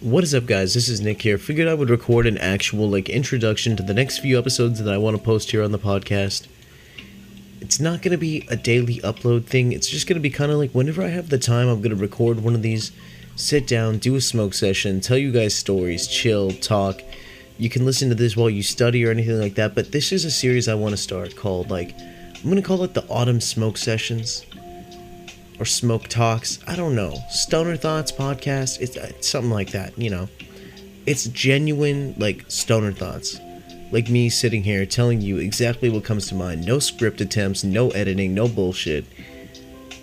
What is up, guys? This is Nick here. Figured I would record an actual like introduction to the next few episodes that I want to post here on the podcast. It's not going to be a daily upload thing. It's just going to be kind of like whenever I have the time, I'm going to record one of these, sit down, do a smoke session, tell you guys stories, chill, talk. You can listen to this while you study or anything like that, but this is a series I want to start called like I'm going to call it the Autumn Smoke Sessions or Smoke Talks. I don't know. Stoner Thoughts podcast. It's, it's something like that, you know. It's genuine, like, stoner thoughts. Like me sitting here telling you exactly what comes to mind. No script attempts, no editing, no bullshit.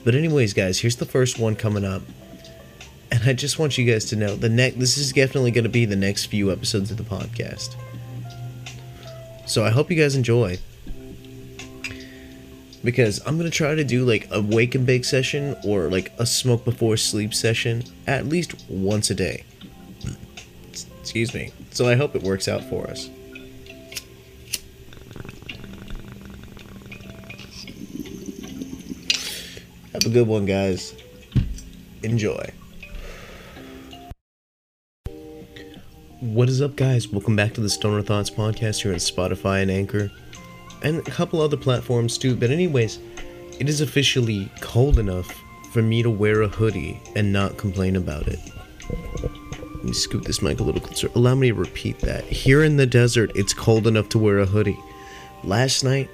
But anyways, guys, here's the first one coming up. And I just want you guys to know the next this is definitely going to be the next few episodes of the podcast. So I hope you guys enjoy because I'm gonna try to do like a wake and bake session or like a smoke before sleep session at least once a day. Excuse me. So I hope it works out for us. Have a good one, guys. Enjoy. What is up, guys? Welcome back to the Stoner Thoughts podcast here on Spotify and Anchor and a couple other platforms too. But anyways, it is officially cold enough for me to wear a hoodie and not complain about it. Let me scoot this mic a little closer. Allow me to repeat that. Here in the desert, it's cold enough to wear a hoodie. Last night,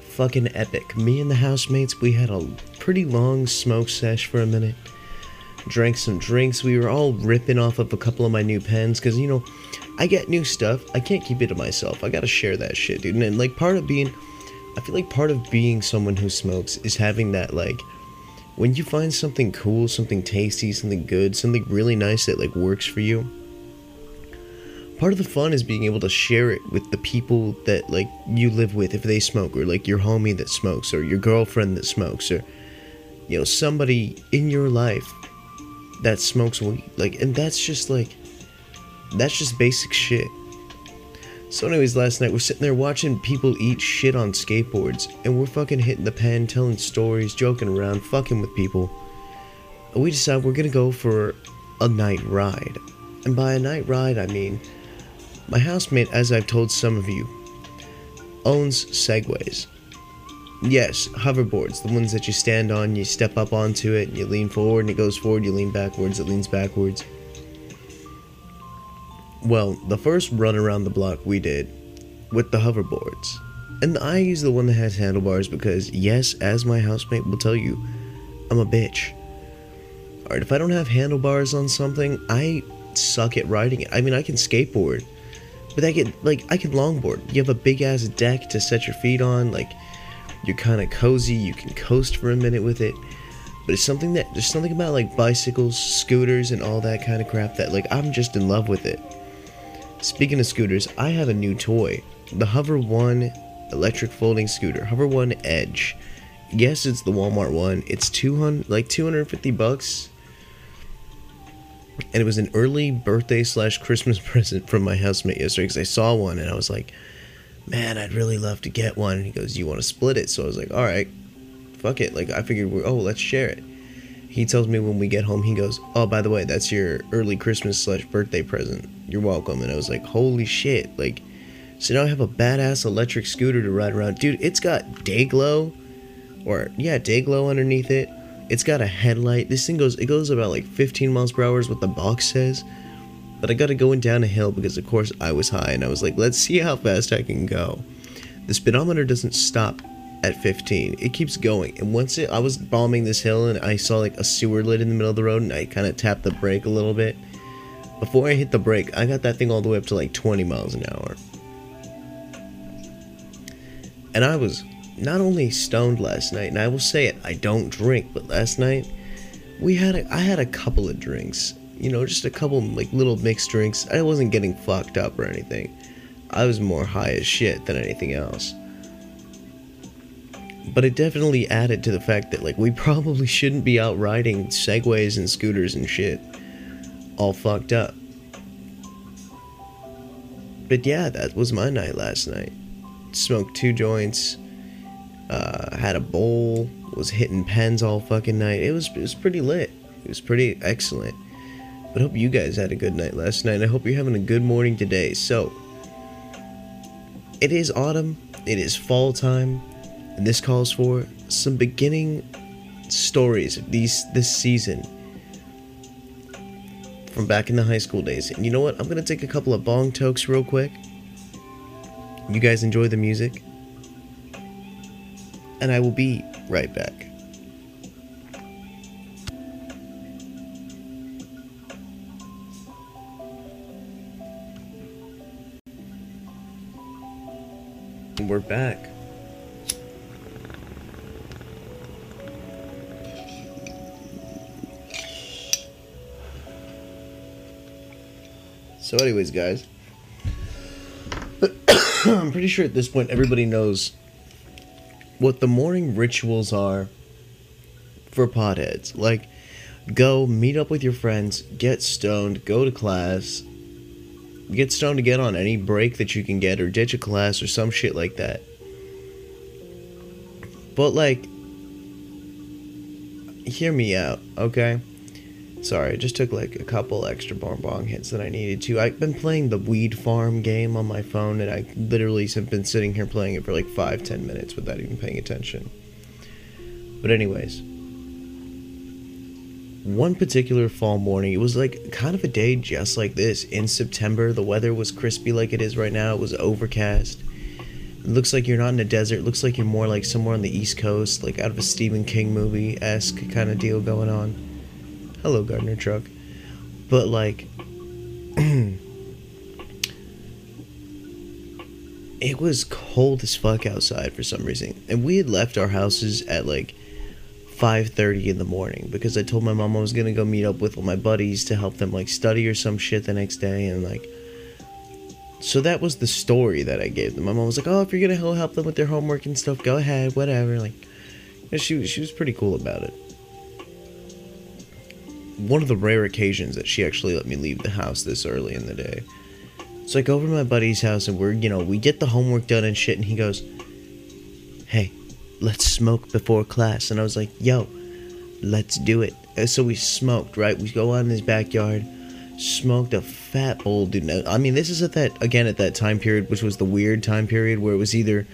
fucking epic. Me and the housemates, we had a pretty long smoke sesh for a minute. Drank some drinks. We were all ripping off of a couple of my new pens because, you know, I get new stuff. I can't keep it to myself. I gotta share that shit, dude. And, like part of being, I feel like part of being someone who smokes is having that like, when you find something cool, something tasty, something good, something really nice that like works for you. Part of the fun is being able to share it with the people that like you live with if they smoke, or like your homie that smokes, or your girlfriend that smokes, or you know somebody in your life that smokes weed. Like, and that's just like that's just basic shit. So, anyways, last night we're sitting there watching people eat shit on skateboards, and we're fucking hitting the pen, telling stories, joking around, fucking with people. And we decide we're gonna go for a night ride. And by a night ride, I mean my housemate, as I've told some of you, owns Segways. Yes, hoverboards, the ones that you stand on, you step up onto it, and you lean forward, and it goes forward, you lean backwards, it leans backwards. Well, the first run around the block we did with the hoverboards. And I use the one that has handlebars because, yes, as my housemate will tell you, I'm a bitch. Alright, if I don't have handlebars on something, I suck at riding it. I mean, I can skateboard, but I can, like, I can longboard. You have a big ass deck to set your feet on, like, you're kind of cozy, you can coast for a minute with it. But it's something that, there's something about, like, bicycles, scooters, and all that kind of crap that, like, I'm just in love with it. Speaking of scooters, I have a new toy. The Hover One electric folding scooter. Hover One Edge. Yes, it's the Walmart one. It's 200 like 250 bucks. And it was an early birthday slash Christmas present from my housemate yesterday because I saw one and I was like, man, I'd really love to get one. And he goes, you want to split it? So I was like, all right, fuck it. Like I figured, oh, let's share it. He tells me when we get home, he goes, oh, by the way, that's your early Christmas slash birthday present you're welcome. And I was like, holy shit. Like, so now I have a badass electric scooter to ride around. Dude, it's got day glow. Or, yeah, day glow underneath it. It's got a headlight. This thing goes, it goes about like 15 miles per hour is what the box says. But I got to going down a hill because, of course, I was high. And I was like, let's see how fast I can go. The speedometer doesn't stop at 15. It keeps going. And once it, I was bombing this hill and I saw like a sewer lid in the middle of the road and I kind of tapped the brake a little bit before I hit the brake, I got that thing all the way up to like 20 miles an hour. And I was not only stoned last night, and I will say it, I don't drink, but last night we had a, I had a couple of drinks. You know, just a couple like little mixed drinks. I wasn't getting fucked up or anything. I was more high as shit than anything else. But it definitely added to the fact that like we probably shouldn't be out riding segways and scooters and shit all fucked up. But yeah, that was my night last night. Smoked two joints, uh, had a bowl, was hitting pens all fucking night. It was it was pretty lit. It was pretty excellent. But hope you guys had a good night last night. I hope you're having a good morning today. So, it is autumn, it is fall time, and this calls for some beginning stories of these this season from back in the high school days. And you know what? I'm gonna take a couple of bong tokes real quick. You guys enjoy the music, and I will be right back. We're back. So, anyways, guys, I'm pretty sure at this point everybody knows what the morning rituals are for potheads. Like, go meet up with your friends, get stoned, go to class, get stoned to get on any break that you can get, or ditch a class, or some shit like that. But, like, hear me out, okay? Sorry, I just took like a couple extra bonbon hits that I needed to. I've been playing the Weed Farm game on my phone, and I literally have been sitting here playing it for like five, ten minutes without even paying attention. But, anyways, one particular fall morning, it was like kind of a day just like this in September. The weather was crispy like it is right now, it was overcast. It looks like you're not in a desert, it looks like you're more like somewhere on the East Coast, like out of a Stephen King movie esque kind of deal going on hello Gardner truck. But like it was cold as fuck outside for some reason. And we had left our houses at like 5:30 in the morning because I told my mom I was to go meet up with my buddies to help them like study or some shit the next day and like so that was the story that I gave them. My mom was like, "Oh, if you're to help them with their homework and stuff, go ahead, whatever." Like she she was pretty cool about it one of the rare occasions that she actually let me leave the house this early in the day. So I go over to my buddy's house and we're, you know, we get the homework done and shit, and he goes, Hey, let's smoke before class. And I was like, Yo, let's do it. And so we smoked, right? We go out in his backyard, smoked a fat bowl, dude. No. I mean, this is at that, again, at that time period, which was the weird time period where it was either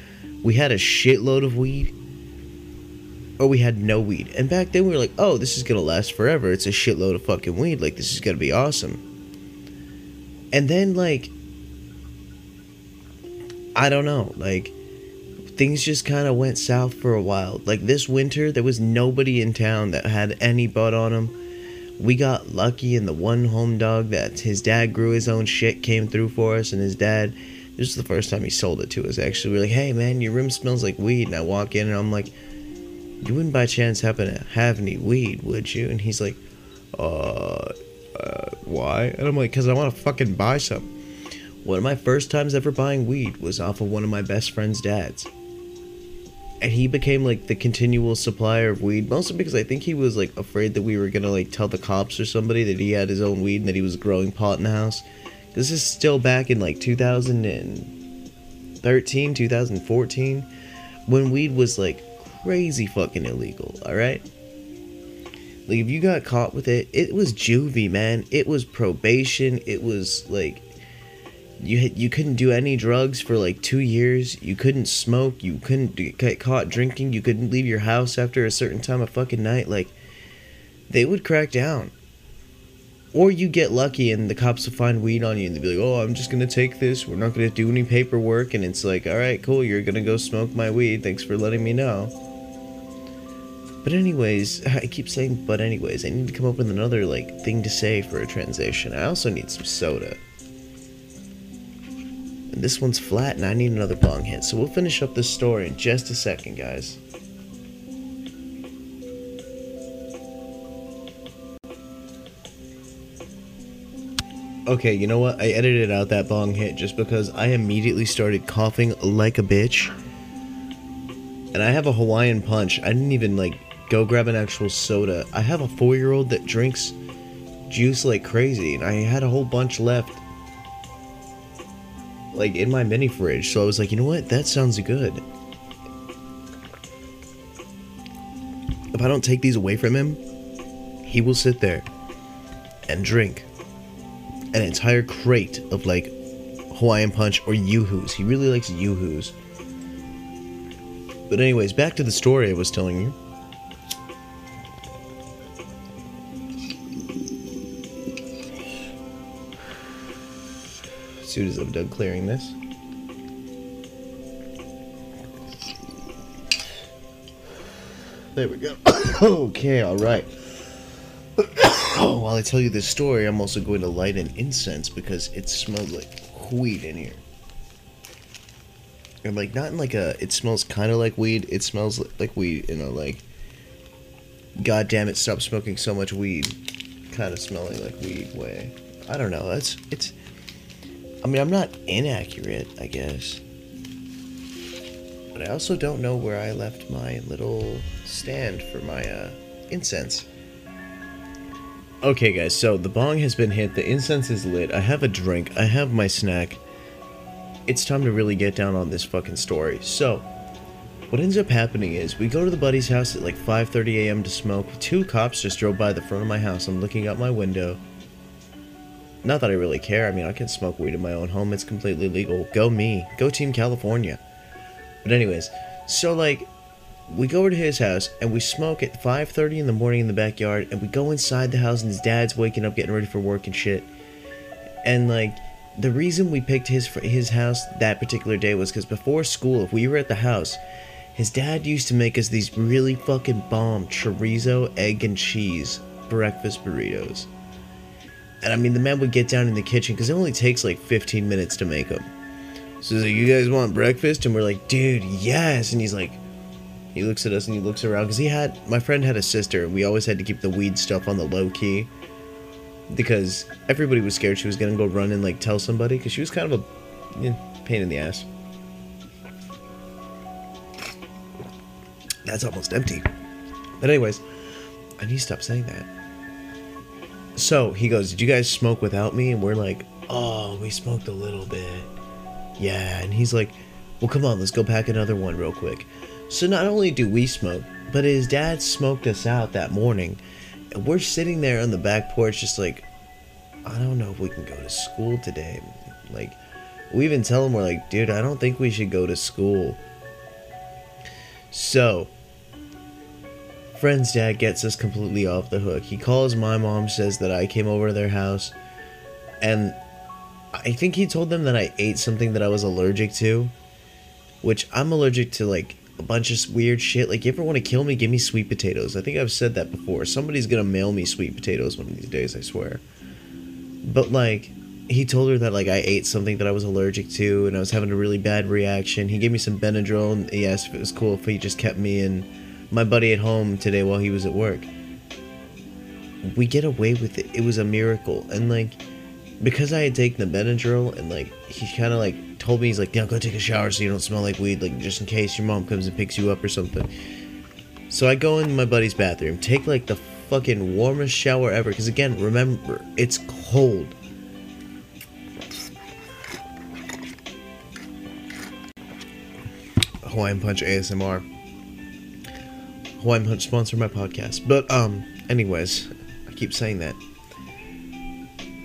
we had a shitload of weed or we had no weed. And back then we were like, oh, this is gonna last forever. It's a shitload of fucking weed. Like this is gonna be awesome. And then like I don't know, like things just kind of went south for a while. Like this winter, there was nobody in town that had any bud on them. We got lucky, and the one home dog that his dad grew his own shit came through for us, and his dad. This is the first time he sold it to us. Actually, we are like, "Hey, man, your room smells like weed." And I walk in, and I'm like, you wouldn't by chance happen to have any weed, would you? And he's like, uh, uh why? And I'm like, because I want to fucking buy some. One of my first times ever buying weed was off of one of my best friend's dads. And he became like the continual supplier of weed, mostly because I think he was like afraid that we were gonna like tell the cops or somebody that he had his own weed and that he was growing pot in the house. This is still back in like 2013, 2014, when weed was like crazy fucking illegal, alright? Like, if you got caught with it, it was juvie, man. It was probation. It was, like, you you couldn't do any drugs for like two years. You couldn't smoke. You couldn't get caught drinking. You couldn't leave your house after a certain time of fucking night. Like, they would crack down. Or you get lucky and the cops will find weed on you and they'll be like, oh, I'm just to take this. We're not to do any paperwork. And it's like, all right, cool. You're to go smoke my weed. Thanks for letting me know. But anyways, I keep saying but anyways, I need to come up with another like thing to say for a transition. I also need some soda. This one's flat and I need another bong hit. So we'll finish up this story in just a second, guys. Okay, you know what? I edited out that bong hit just because I immediately started coughing like a bitch. And I have a Hawaiian punch. I didn't even like go grab an actual soda. I have a four year old that drinks juice like crazy, and I had a whole bunch left, like in my mini fridge. So I was like, you know what? That sounds good. If I don't take these away from him, he will sit there and drink an entire crate of like Hawaiian Punch or Yoo-Hoos. He really likes Yoo-Hoos. But anyways, back to the story I was telling you. As I'm done clearing this. There we go. okay, alright. Oh, while I tell you this story, I'm also going to light an incense because it smells like weed in here. And like, not in like a, it smells kind of like weed, it smells like weed in a like, god damn it, stop smoking so much weed, kind of smelling like weed way. I don't know, that's, it's, mean, I'm not inaccurate, I guess. But I also don't know where I left my little stand for my uh, incense. Okay, guys, so the bong has been hit, the incense is lit, I have a drink, I have my snack. It's time to really get down on this fucking story. So, what ends up happening is we go to the buddy's house at like 5:30 a.m. to smoke. Two cops just drove by the front of my house. I'm looking out my window. Not that I really care. I mean, I can smoke weed in my own home. It's completely legal. Go me. Go Team California. But anyways, so like we go over to his house and we smoke at 5.30 in the morning in the backyard and we go inside the house and his dad's waking up getting ready for work and shit and like the reason we picked his his house that particular day was because before school if we were at the house his dad used to make us these really fucking bomb chorizo egg and cheese breakfast burritos and i mean the man would get down in the kitchen because it only takes like 15 minutes to make them so he's like you guys want breakfast and we're like dude yes and he's like he looks at us and he looks around because he had my friend had a sister. We always had to keep the weed stuff on the low key because everybody was scared she was gonna go run and like tell somebody because she was kind of a you know, pain in the ass. That's almost empty. But anyways, I need to stop saying that. So he goes, "Did you guys smoke without me?" And we're like, "Oh, we smoked a little bit." Yeah, and he's like, "Well, come on, let's go pack another one real quick." So not only do we smoke, but his dad smoked us out that morning. And we're sitting there on the back porch just like, I don't know if we can go to school today. Like, we even tell him, we're like, dude, I don't think we should go to school. So, friend's dad gets us completely off the hook. He calls my mom, says that I came over to their house, and I think he told them that I ate something that I was allergic to, which I'm allergic to like a bunch of weird shit. Like, you ever want to kill me? Give me sweet potatoes. I think I've said that before. Somebody's gonna mail me sweet potatoes one of these days, I swear. But, like, he told her that, like, I ate something that I was allergic to and I was having a really bad reaction. He gave me some Benadryl and he asked if it was cool if he just kept me and my buddy at home today while he was at work. We get away with it. It was a miracle. And, like, because I had taken the Benadryl and, like, he kind of, like, told me he's like, "Yeah, go take a shower so you don't smell like weed, like just in case your mom comes and picks you up or something." So I go in my buddy's bathroom, take like the fucking warmest shower ever, because again, remember, it's cold. Hawaiian Punch ASMR. Hawaiian Punch sponsor my podcast, but um, anyways, I keep saying that.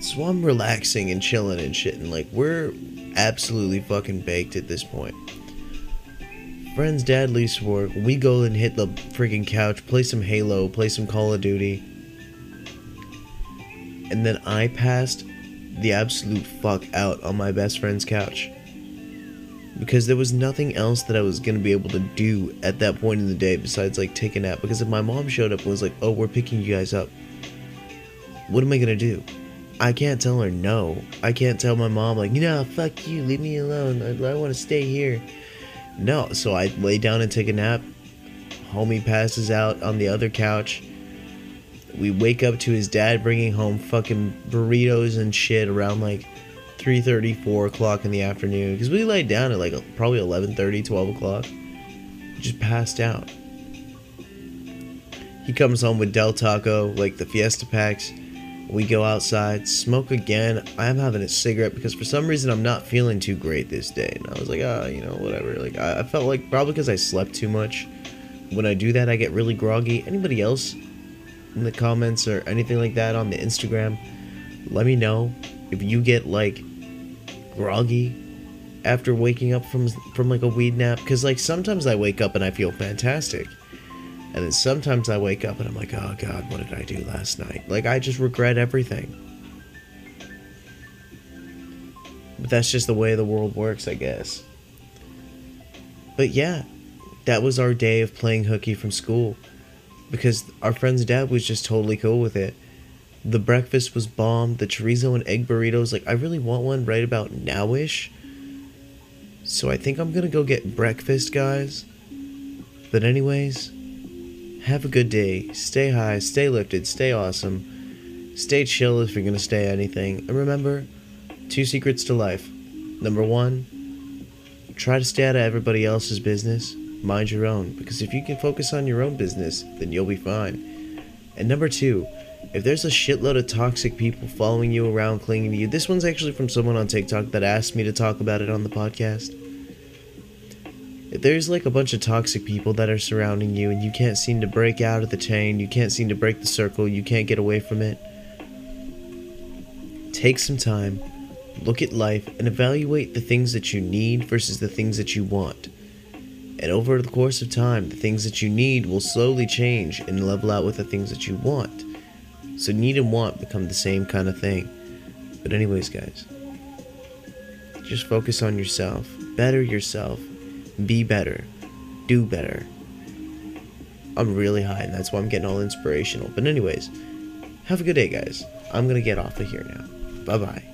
So I'm relaxing and chilling and shit, and like we're absolutely fucking baked at this point. Friend's dad leaves work. We go and hit the freaking couch, play some Halo, play some Call of Duty. And then I passed the absolute fuck out on my best friend's couch. Because there was nothing else that I was going to be able to do at that point in the day besides like take a nap. Because if my mom showed up and was like, oh, we're picking you guys up, what am I going to do? I can't tell her no. I can't tell my mom like, no, fuck you, leave me alone. I, I want to stay here. No, so I lay down and take a nap. Homie passes out on the other couch. We wake up to his dad bringing home fucking burritos and shit around like 3.30, 4 o'clock in the afternoon. Because we laid down at like probably 11.30, 12 o'clock. Just passed out. He comes home with Del Taco, like the Fiesta packs we go outside, smoke again. I'm having a cigarette because for some reason I'm not feeling too great this day. And I was like, ah, oh, you know, whatever. Like, I, I felt like probably because I slept too much. When I do that, I get really groggy. Anybody else in the comments or anything like that on the Instagram, let me know if you get like groggy after waking up from from like a weed nap cuz like sometimes I wake up and I feel fantastic. And then sometimes I wake up and I'm like, "Oh god, what did I do last night?" Like I just regret everything. But that's just the way the world works, I guess. But yeah, that was our day of playing hooky from school because our friend's dad was just totally cool with it. The breakfast was bomb. The chorizo and egg burritos, like I really want one right about nowish. So I think I'm gonna go get breakfast, guys. But anyways, have a good day. Stay high, stay lifted, stay awesome. Stay chill if you're gonna stay anything. And remember, two secrets to life. Number one, try to stay out of everybody else's business. Mind your own, because if you can focus on your own business, then you'll be fine. And number two, if there's a shitload of toxic people following you around, clinging to you, this one's actually from someone on TikTok that asked me to talk about it on the podcast. If there's like a bunch of toxic people that are surrounding you and you can't seem to break out of the chain, you can't seem to break the circle, you can't get away from it, take some time, look at life, and evaluate the things that you need versus the things that you want. And over the course of time, the things that you need will slowly change and level out with the things that you want. So need and want become the same kind of thing. But anyways, guys, just focus on yourself, better yourself, be better, do better. I'm really high and that's why I'm getting all inspirational. But anyways, have a good day, guys. I'm going to get off of here now. Bye-bye.